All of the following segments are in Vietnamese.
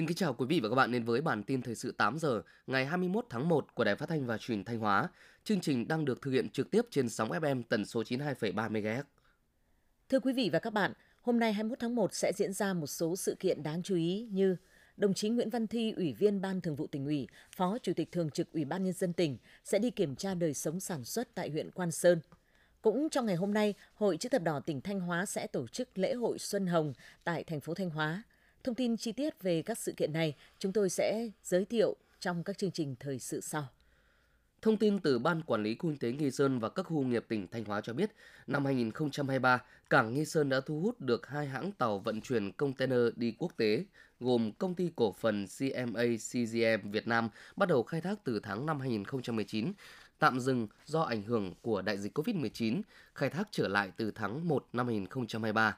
Xin kính chào quý vị và các bạn đến với bản tin thời sự 8 giờ ngày 21 tháng 1 của Đài Phát thanh và Truyền Thanh Hóa. Chương trình đang được thực hiện trực tiếp trên sóng FM tần số 92,3 MHz. Thưa quý vị và các bạn, hôm nay 21 tháng 1 sẽ diễn ra một số sự kiện đáng chú ý như đồng chí Nguyễn Văn Thi, Ủy viên Ban Thường vụ tỉnh ủy, Phó Chủ tịch Thường trực Ủy ban Nhân dân tỉnh sẽ đi kiểm tra đời sống sản xuất tại huyện Quan Sơn. Cũng trong ngày hôm nay, Hội Chữ thập đỏ tỉnh Thanh Hóa sẽ tổ chức lễ hội Xuân Hồng tại thành phố Thanh Hóa. Thông tin chi tiết về các sự kiện này chúng tôi sẽ giới thiệu trong các chương trình thời sự sau. Thông tin từ Ban Quản lý Khu kinh tế Nghi Sơn và các khu nghiệp tỉnh Thanh Hóa cho biết, năm 2023, cảng Nghi Sơn đã thu hút được hai hãng tàu vận chuyển container đi quốc tế, gồm công ty cổ phần CMA CGM Việt Nam bắt đầu khai thác từ tháng 5 2019, tạm dừng do ảnh hưởng của đại dịch COVID-19, khai thác trở lại từ tháng 1 năm 2023.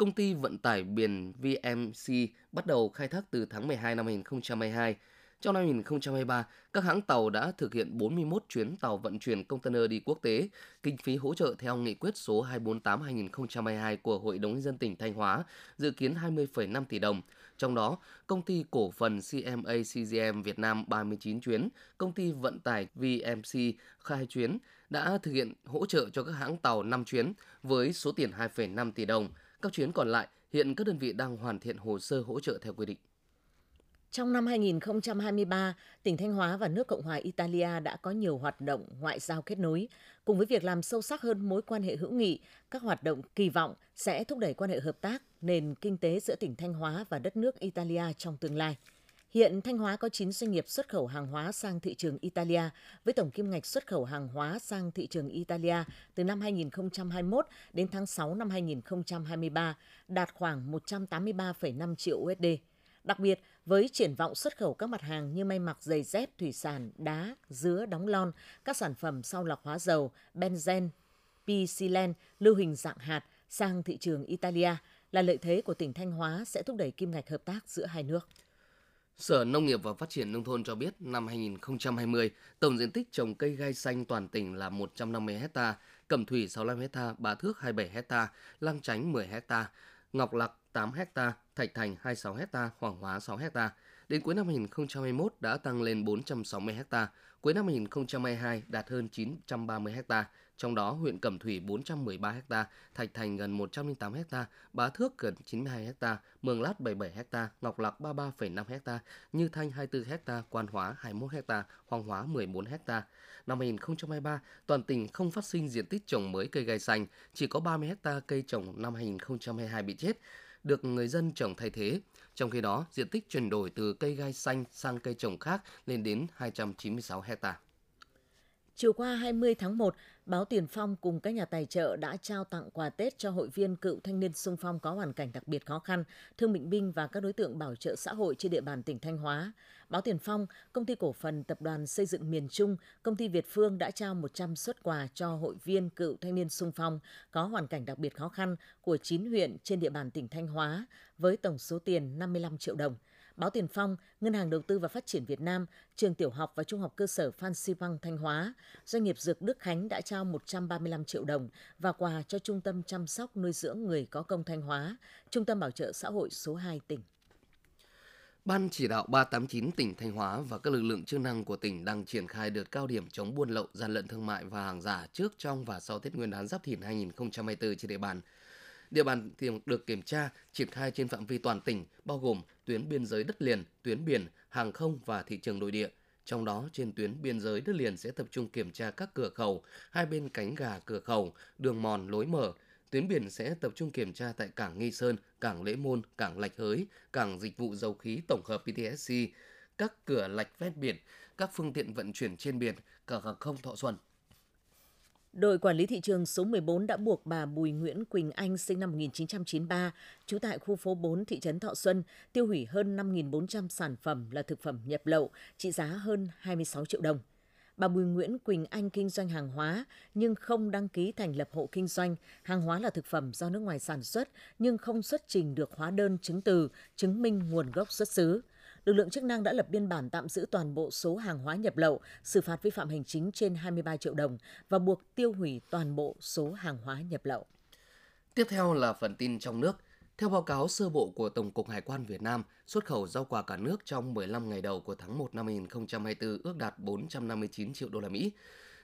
Công ty vận tải biển VMC bắt đầu khai thác từ tháng 12 năm 2022. Trong năm 2023, các hãng tàu đã thực hiện 41 chuyến tàu vận chuyển container đi quốc tế. Kinh phí hỗ trợ theo nghị quyết số 248-2022 của Hội đồng nhân dân tỉnh Thanh Hóa dự kiến 20,5 tỷ đồng. Trong đó, công ty cổ phần CMA CGM Việt Nam 39 chuyến, công ty vận tải VMC khai chuyến đã thực hiện hỗ trợ cho các hãng tàu 5 chuyến với số tiền 2,5 tỷ đồng. Các chuyến còn lại, hiện các đơn vị đang hoàn thiện hồ sơ hỗ trợ theo quy định. Trong năm 2023, tỉnh Thanh Hóa và nước Cộng hòa Italia đã có nhiều hoạt động ngoại giao kết nối. Cùng với việc làm sâu sắc hơn mối quan hệ hữu nghị, các hoạt động kỳ vọng sẽ thúc đẩy quan hệ hợp tác, nền kinh tế giữa tỉnh Thanh Hóa và đất nước Italia trong tương lai. Hiện Thanh Hóa có 9 doanh nghiệp xuất khẩu hàng hóa sang thị trường Italia với tổng kim ngạch xuất khẩu hàng hóa sang thị trường Italia từ năm 2021 đến tháng 6 năm 2023 đạt khoảng 183,5 triệu USD. Đặc biệt, với triển vọng xuất khẩu các mặt hàng như may mặc giày dép, thủy sản, đá, dứa, đóng lon, các sản phẩm sau lọc hóa dầu, benzen, P-Silen, lưu hình dạng hạt sang thị trường Italia là lợi thế của tỉnh Thanh Hóa sẽ thúc đẩy kim ngạch hợp tác giữa hai nước. Sở Nông nghiệp và Phát triển Nông thôn cho biết năm 2020, tổng diện tích trồng cây gai xanh toàn tỉnh là 150 hecta, Cẩm Thủy 65 hecta, Bá Thước 27 hecta, Lăng Chánh 10 hecta, Ngọc Lặc 8 hecta, Thạch Thành 26 hecta, Hoàng Hóa 6 hecta. Đến cuối năm 2021 đã tăng lên 460 hecta, cuối năm 2022 đạt hơn 930 hecta, trong đó huyện Cẩm Thủy 413 ha, Thạch Thành gần 108 ha, Bá Thước gần 92 ha, Mường Lát 77 ha, Ngọc Lặc 33,5 ha, Như Thanh 24 ha, Quan Hóa 21 ha, Hoàng Hóa 14 ha. Năm 2023, toàn tỉnh không phát sinh diện tích trồng mới cây gai xanh, chỉ có 30 ha cây trồng năm 2022 bị chết được người dân trồng thay thế. Trong khi đó, diện tích chuyển đổi từ cây gai xanh sang cây trồng khác lên đến 296 hectare. Chiều qua 20 tháng 1, báo Tiền Phong cùng các nhà tài trợ đã trao tặng quà Tết cho hội viên cựu thanh niên sung phong có hoàn cảnh đặc biệt khó khăn, thương bệnh binh và các đối tượng bảo trợ xã hội trên địa bàn tỉnh Thanh Hóa. Báo Tiền Phong, công ty cổ phần tập đoàn xây dựng miền Trung, công ty Việt Phương đã trao 100 xuất quà cho hội viên cựu thanh niên sung phong có hoàn cảnh đặc biệt khó khăn của 9 huyện trên địa bàn tỉnh Thanh Hóa với tổng số tiền 55 triệu đồng. Báo Tiền Phong, Ngân hàng Đầu tư và Phát triển Việt Nam, Trường Tiểu học và Trung học cơ sở Phan Xipang Thanh Hóa, doanh nghiệp Dược Đức Khánh đã trao 135 triệu đồng và quà cho Trung tâm chăm sóc nuôi dưỡng người có công Thanh Hóa, Trung tâm Bảo trợ xã hội số 2 tỉnh. Ban chỉ đạo 389 tỉnh Thanh Hóa và các lực lượng chức năng của tỉnh đang triển khai đợt cao điểm chống buôn lậu, gian lận thương mại và hàng giả trước, trong và sau Tết Nguyên đán Giáp Thìn 2024 trên địa bàn. Địa bàn được kiểm tra, triển khai trên phạm vi toàn tỉnh, bao gồm tuyến biên giới đất liền, tuyến biển, hàng không và thị trường nội địa. Trong đó, trên tuyến biên giới đất liền sẽ tập trung kiểm tra các cửa khẩu, hai bên cánh gà cửa khẩu, đường mòn lối mở. Tuyến biển sẽ tập trung kiểm tra tại cảng Nghi Sơn, cảng Lễ Môn, cảng Lạch Hới, cảng dịch vụ dầu khí tổng hợp PTSC, các cửa lạch ven biển, các phương tiện vận chuyển trên biển, cảng hàng không Thọ Xuân. Đội quản lý thị trường số 14 đã buộc bà Bùi Nguyễn Quỳnh Anh sinh năm 1993, trú tại khu phố 4 thị trấn Thọ Xuân, tiêu hủy hơn 5.400 sản phẩm là thực phẩm nhập lậu trị giá hơn 26 triệu đồng. Bà Bùi Nguyễn Quỳnh Anh kinh doanh hàng hóa nhưng không đăng ký thành lập hộ kinh doanh. Hàng hóa là thực phẩm do nước ngoài sản xuất nhưng không xuất trình được hóa đơn chứng từ chứng minh nguồn gốc xuất xứ lực lượng chức năng đã lập biên bản tạm giữ toàn bộ số hàng hóa nhập lậu, xử phạt vi phạm hành chính trên 23 triệu đồng và buộc tiêu hủy toàn bộ số hàng hóa nhập lậu. Tiếp theo là phần tin trong nước. Theo báo cáo sơ bộ của Tổng cục Hải quan Việt Nam, xuất khẩu rau quả cả nước trong 15 ngày đầu của tháng 1 năm 2024 ước đạt 459 triệu đô la Mỹ.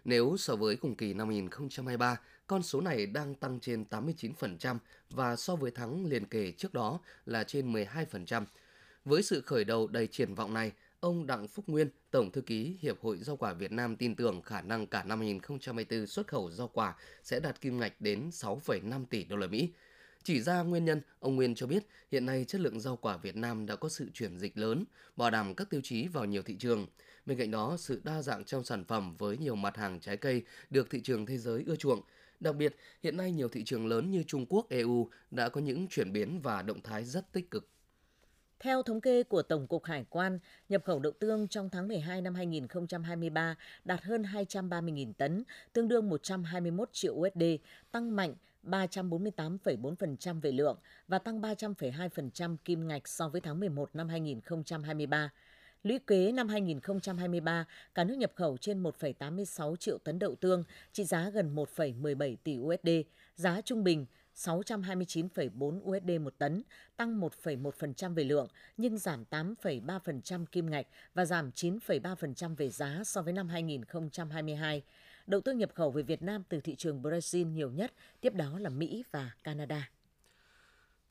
Nếu so với cùng kỳ năm 2023, con số này đang tăng trên 89% và so với tháng liền kề trước đó là trên 12%. Với sự khởi đầu đầy triển vọng này, ông Đặng Phúc Nguyên, Tổng thư ký Hiệp hội Rau quả Việt Nam tin tưởng khả năng cả năm 2024 xuất khẩu rau quả sẽ đạt kim ngạch đến 6,5 tỷ đô la Mỹ. Chỉ ra nguyên nhân, ông Nguyên cho biết hiện nay chất lượng rau quả Việt Nam đã có sự chuyển dịch lớn, bảo đảm các tiêu chí vào nhiều thị trường. Bên cạnh đó, sự đa dạng trong sản phẩm với nhiều mặt hàng trái cây được thị trường thế giới ưa chuộng. Đặc biệt, hiện nay nhiều thị trường lớn như Trung Quốc, EU đã có những chuyển biến và động thái rất tích cực. Theo thống kê của Tổng cục Hải quan, nhập khẩu đậu tương trong tháng 12 năm 2023 đạt hơn 230.000 tấn, tương đương 121 triệu USD, tăng mạnh 348,4% về lượng và tăng 300,2% kim ngạch so với tháng 11 năm 2023. Lũy kế năm 2023, cả nước nhập khẩu trên 1,86 triệu tấn đậu tương, trị giá gần 1,17 tỷ USD, giá trung bình 629,4 USD một tấn, tăng 1,1% về lượng nhưng giảm 8,3% kim ngạch và giảm 9,3% về giá so với năm 2022. Đầu tư nhập khẩu về Việt Nam từ thị trường Brazil nhiều nhất, tiếp đó là Mỹ và Canada.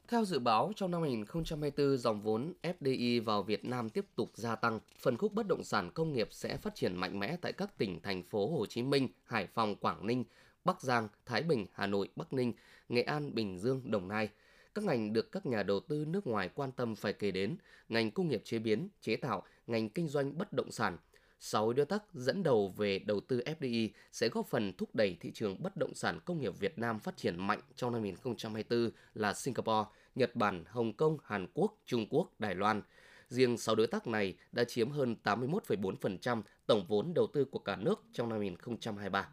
Theo dự báo, trong năm 2024, dòng vốn FDI vào Việt Nam tiếp tục gia tăng. Phần khúc bất động sản công nghiệp sẽ phát triển mạnh mẽ tại các tỉnh thành phố Hồ Chí Minh, Hải Phòng, Quảng Ninh, Bắc Giang, Thái Bình, Hà Nội, Bắc Ninh, Nghệ An, Bình Dương, Đồng Nai. Các ngành được các nhà đầu tư nước ngoài quan tâm phải kể đến, ngành công nghiệp chế biến, chế tạo, ngành kinh doanh bất động sản. Sáu đối tác dẫn đầu về đầu tư FDI sẽ góp phần thúc đẩy thị trường bất động sản công nghiệp Việt Nam phát triển mạnh trong năm 2024 là Singapore, Nhật Bản, Hồng Kông, Hàn Quốc, Trung Quốc, Đài Loan. Riêng 6 đối tác này đã chiếm hơn 81,4% tổng vốn đầu tư của cả nước trong năm 2023.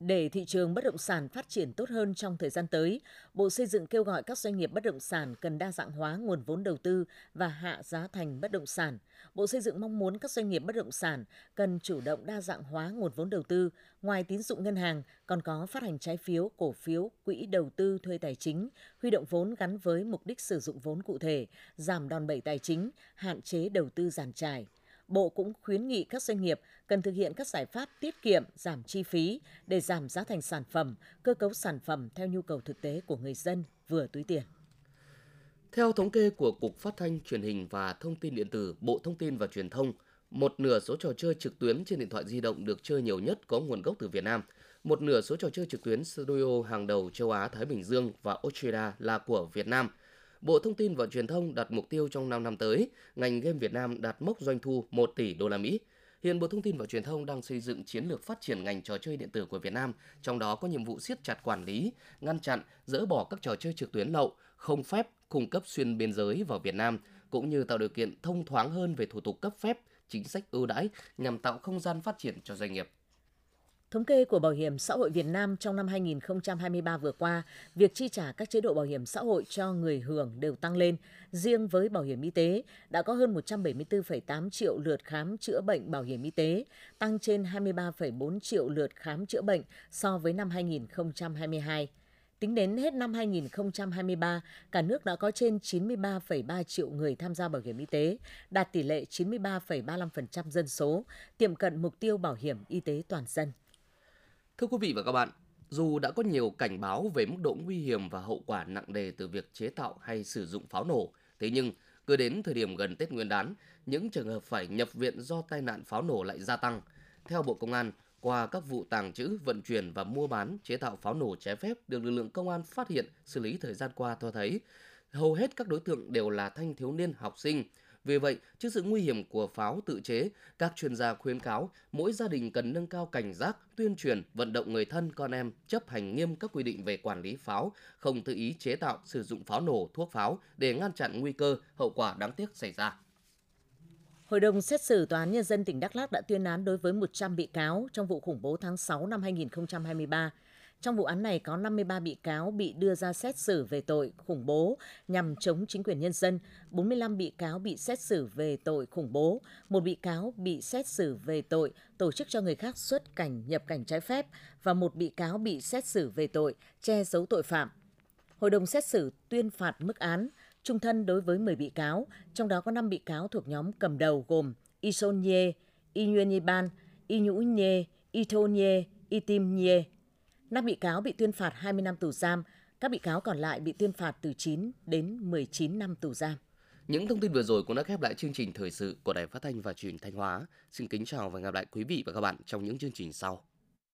Để thị trường bất động sản phát triển tốt hơn trong thời gian tới, Bộ Xây dựng kêu gọi các doanh nghiệp bất động sản cần đa dạng hóa nguồn vốn đầu tư và hạ giá thành bất động sản. Bộ Xây dựng mong muốn các doanh nghiệp bất động sản cần chủ động đa dạng hóa nguồn vốn đầu tư, ngoài tín dụng ngân hàng còn có phát hành trái phiếu, cổ phiếu, quỹ đầu tư thuê tài chính, huy động vốn gắn với mục đích sử dụng vốn cụ thể, giảm đòn bẩy tài chính, hạn chế đầu tư giàn trải. Bộ cũng khuyến nghị các doanh nghiệp cần thực hiện các giải pháp tiết kiệm, giảm chi phí để giảm giá thành sản phẩm, cơ cấu sản phẩm theo nhu cầu thực tế của người dân vừa túi tiền. Theo thống kê của Cục Phát thanh, Truyền hình và Thông tin điện tử, Bộ Thông tin và Truyền thông, một nửa số trò chơi trực tuyến trên điện thoại di động được chơi nhiều nhất có nguồn gốc từ Việt Nam. Một nửa số trò chơi trực tuyến studio hàng đầu châu Á, Thái Bình Dương và Australia là của Việt Nam – Bộ Thông tin và Truyền thông đặt mục tiêu trong 5 năm tới, ngành game Việt Nam đạt mốc doanh thu 1 tỷ đô la Mỹ. Hiện Bộ Thông tin và Truyền thông đang xây dựng chiến lược phát triển ngành trò chơi điện tử của Việt Nam, trong đó có nhiệm vụ siết chặt quản lý, ngăn chặn, dỡ bỏ các trò chơi trực tuyến lậu, không phép cung cấp xuyên biên giới vào Việt Nam, cũng như tạo điều kiện thông thoáng hơn về thủ tục cấp phép, chính sách ưu đãi nhằm tạo không gian phát triển cho doanh nghiệp. Thống kê của Bảo hiểm xã hội Việt Nam trong năm 2023 vừa qua, việc chi trả các chế độ bảo hiểm xã hội cho người hưởng đều tăng lên. Riêng với bảo hiểm y tế, đã có hơn 174,8 triệu lượt khám chữa bệnh bảo hiểm y tế, tăng trên 23,4 triệu lượt khám chữa bệnh so với năm 2022. Tính đến hết năm 2023, cả nước đã có trên 93,3 triệu người tham gia bảo hiểm y tế, đạt tỷ lệ 93,35% dân số, tiệm cận mục tiêu bảo hiểm y tế toàn dân. Thưa quý vị và các bạn, dù đã có nhiều cảnh báo về mức độ nguy hiểm và hậu quả nặng nề từ việc chế tạo hay sử dụng pháo nổ, thế nhưng cứ đến thời điểm gần Tết Nguyên đán, những trường hợp phải nhập viện do tai nạn pháo nổ lại gia tăng. Theo Bộ Công an, qua các vụ tàng trữ, vận chuyển và mua bán chế tạo pháo nổ trái phép được lực lượng công an phát hiện, xử lý thời gian qua cho thấy, hầu hết các đối tượng đều là thanh thiếu niên học sinh, vì vậy, trước sự nguy hiểm của pháo tự chế, các chuyên gia khuyến cáo mỗi gia đình cần nâng cao cảnh giác, tuyên truyền, vận động người thân con em chấp hành nghiêm các quy định về quản lý pháo, không tự ý chế tạo, sử dụng pháo nổ, thuốc pháo để ngăn chặn nguy cơ, hậu quả đáng tiếc xảy ra. Hội đồng xét xử Tòa án Nhân dân tỉnh Đắk lắc đã tuyên án đối với 100 bị cáo trong vụ khủng bố tháng 6 năm 2023. Trong vụ án này có 53 bị cáo bị đưa ra xét xử về tội khủng bố nhằm chống chính quyền nhân dân, 45 bị cáo bị xét xử về tội khủng bố, một bị cáo bị xét xử về tội tổ chức cho người khác xuất cảnh nhập cảnh trái phép và một bị cáo bị xét xử về tội che giấu tội phạm. Hội đồng xét xử tuyên phạt mức án trung thân đối với 10 bị cáo, trong đó có 5 bị cáo thuộc nhóm cầm đầu gồm Isonye, Nye, Y Nguyen Nhi Ban, 5 bị cáo bị tuyên phạt 20 năm tù giam, các bị cáo còn lại bị tuyên phạt từ 9 đến 19 năm tù giam. Những thông tin vừa rồi cũng đã khép lại chương trình thời sự của Đài Phát thanh và Truyền Thanh Hóa. Xin kính chào và hẹn gặp lại quý vị và các bạn trong những chương trình sau.